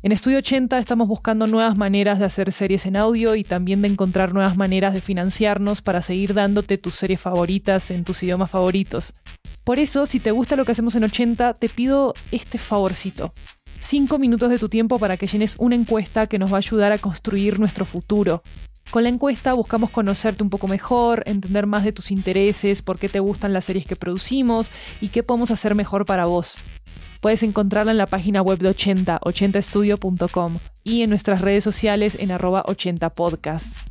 En Estudio 80 estamos buscando nuevas maneras de hacer series en audio y también de encontrar nuevas maneras de financiarnos para seguir dándote tus series favoritas en tus idiomas favoritos. Por eso, si te gusta lo que hacemos en 80, te pido este favorcito. 5 minutos de tu tiempo para que llenes una encuesta que nos va a ayudar a construir nuestro futuro. Con la encuesta buscamos conocerte un poco mejor, entender más de tus intereses, por qué te gustan las series que producimos y qué podemos hacer mejor para vos. Puedes encontrarla en la página web de 80, 80estudio.com y en nuestras redes sociales en arroba 80podcasts.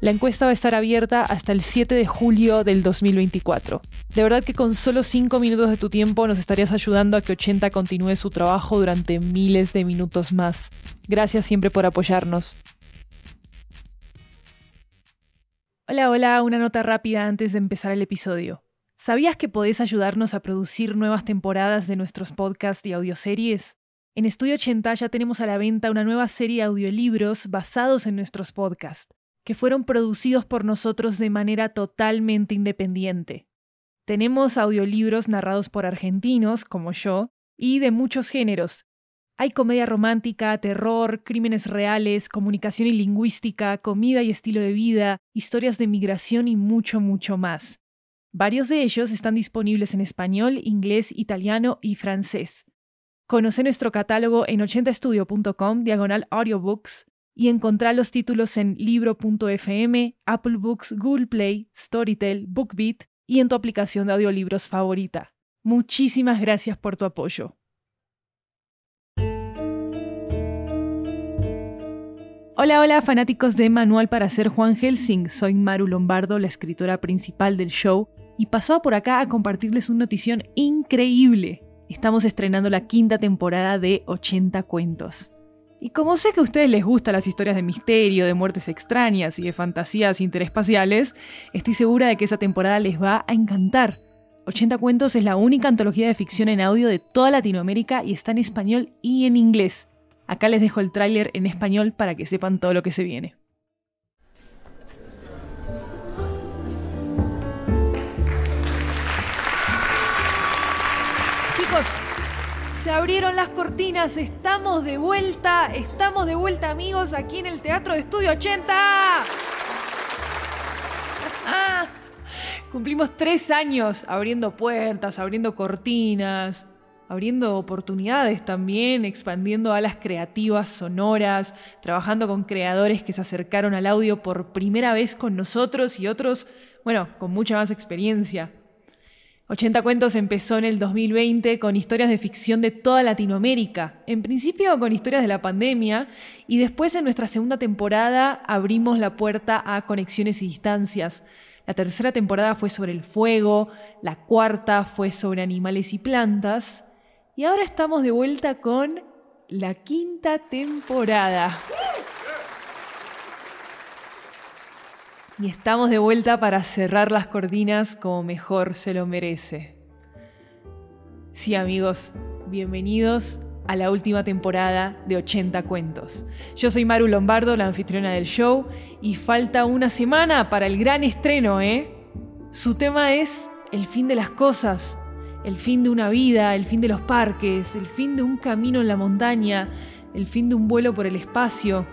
La encuesta va a estar abierta hasta el 7 de julio del 2024. De verdad que con solo 5 minutos de tu tiempo nos estarías ayudando a que 80 continúe su trabajo durante miles de minutos más. Gracias siempre por apoyarnos. Hola, hola, una nota rápida antes de empezar el episodio. ¿Sabías que podés ayudarnos a producir nuevas temporadas de nuestros podcasts y audioseries? En Estudio 80 ya tenemos a la venta una nueva serie de audiolibros basados en nuestros podcasts, que fueron producidos por nosotros de manera totalmente independiente. Tenemos audiolibros narrados por argentinos, como yo, y de muchos géneros. Hay comedia romántica, terror, crímenes reales, comunicación y lingüística, comida y estilo de vida, historias de migración y mucho, mucho más. Varios de ellos están disponibles en español, inglés, italiano y francés. Conoce nuestro catálogo en 80estudio.com diagonal audiobooks y encontrá los títulos en libro.fm, Apple Books, Google Play, Storytel, BookBeat y en tu aplicación de audiolibros favorita. Muchísimas gracias por tu apoyo. Hola, hola fanáticos de Manual para ser Juan Helsing. Soy Maru Lombardo, la escritora principal del show y pasaba por acá a compartirles una notición increíble. Estamos estrenando la quinta temporada de 80 cuentos. Y como sé que a ustedes les gustan las historias de misterio, de muertes extrañas y de fantasías interespaciales, estoy segura de que esa temporada les va a encantar. 80 cuentos es la única antología de ficción en audio de toda Latinoamérica y está en español y en inglés. Acá les dejo el tráiler en español para que sepan todo lo que se viene. se abrieron las cortinas, estamos de vuelta, estamos de vuelta amigos aquí en el Teatro de Estudio 80. Ah, cumplimos tres años abriendo puertas, abriendo cortinas, abriendo oportunidades también, expandiendo alas creativas, sonoras, trabajando con creadores que se acercaron al audio por primera vez con nosotros y otros, bueno, con mucha más experiencia. 80 Cuentos empezó en el 2020 con historias de ficción de toda Latinoamérica, en principio con historias de la pandemia y después en nuestra segunda temporada abrimos la puerta a conexiones y distancias. La tercera temporada fue sobre el fuego, la cuarta fue sobre animales y plantas y ahora estamos de vuelta con la quinta temporada. Y estamos de vuelta para cerrar las cortinas como mejor se lo merece. Sí amigos, bienvenidos a la última temporada de 80 cuentos. Yo soy Maru Lombardo, la anfitriona del show, y falta una semana para el gran estreno, ¿eh? Su tema es el fin de las cosas, el fin de una vida, el fin de los parques, el fin de un camino en la montaña, el fin de un vuelo por el espacio,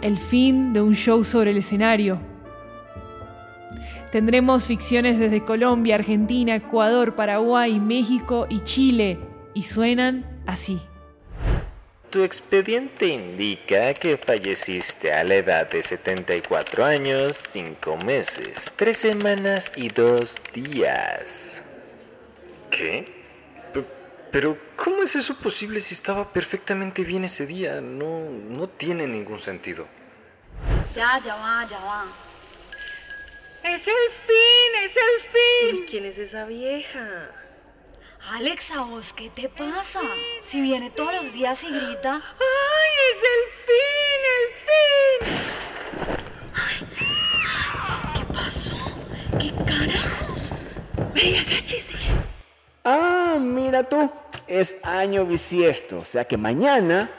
el fin de un show sobre el escenario. Tendremos ficciones desde Colombia, Argentina, Ecuador, Paraguay, México y Chile. Y suenan así. Tu expediente indica que falleciste a la edad de 74 años, 5 meses, 3 semanas y 2 días. ¿Qué? pero, ¿cómo es eso posible si estaba perfectamente bien ese día? No, no tiene ningún sentido. Ya, ya va, ya va. ¡Es el fin! ¡Es el fin! ¿Y quién es esa vieja? Alexa, vos qué te pasa? Si viene todos los días y grita. ¡Ay, es el fin! ¡El fin! Ay, ¿Qué pasó? ¿Qué carajos? Ve, agáchese. Es año bisiesto, o sea que mañana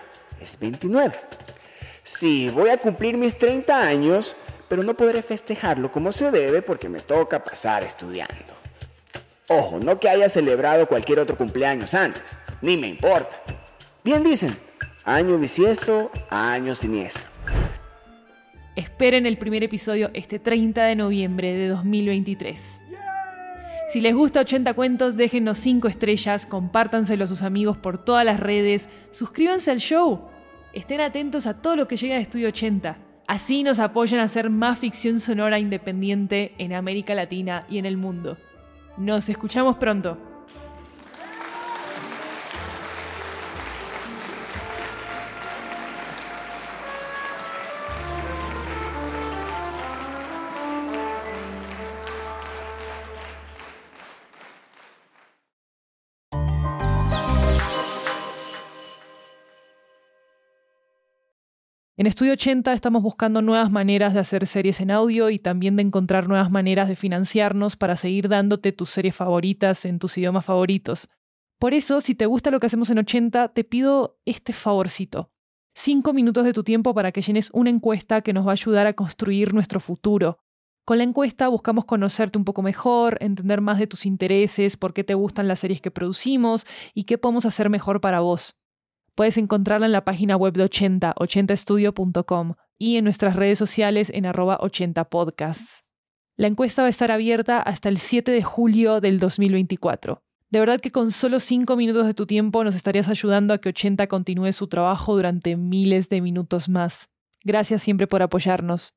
es 29. Si voy a cumplir mis 30 años, pero no podré festejarlo como se debe porque me toca pasar estudiando. Ojo, no que haya celebrado cualquier otro cumpleaños antes, ni me importa. Bien dicen, Año bisiesto, año siniestro. Esperen el primer episodio este 30 de noviembre de 2023. Si les gusta 80 cuentos, déjenos 5 estrellas, compártanselo a sus amigos por todas las redes, suscríbanse al show. Estén atentos a todo lo que llega de Estudio 80. Así nos apoyan a hacer más ficción sonora independiente en América Latina y en el mundo. Nos escuchamos pronto. En Estudio 80 estamos buscando nuevas maneras de hacer series en audio y también de encontrar nuevas maneras de financiarnos para seguir dándote tus series favoritas en tus idiomas favoritos. Por eso, si te gusta lo que hacemos en 80, te pido este favorcito. Cinco minutos de tu tiempo para que llenes una encuesta que nos va a ayudar a construir nuestro futuro. Con la encuesta buscamos conocerte un poco mejor, entender más de tus intereses, por qué te gustan las series que producimos y qué podemos hacer mejor para vos. Puedes encontrarla en la página web de 80, 80estudio.com y en nuestras redes sociales en arroba 80podcasts. La encuesta va a estar abierta hasta el 7 de julio del 2024. De verdad que con solo 5 minutos de tu tiempo nos estarías ayudando a que 80 continúe su trabajo durante miles de minutos más. Gracias siempre por apoyarnos.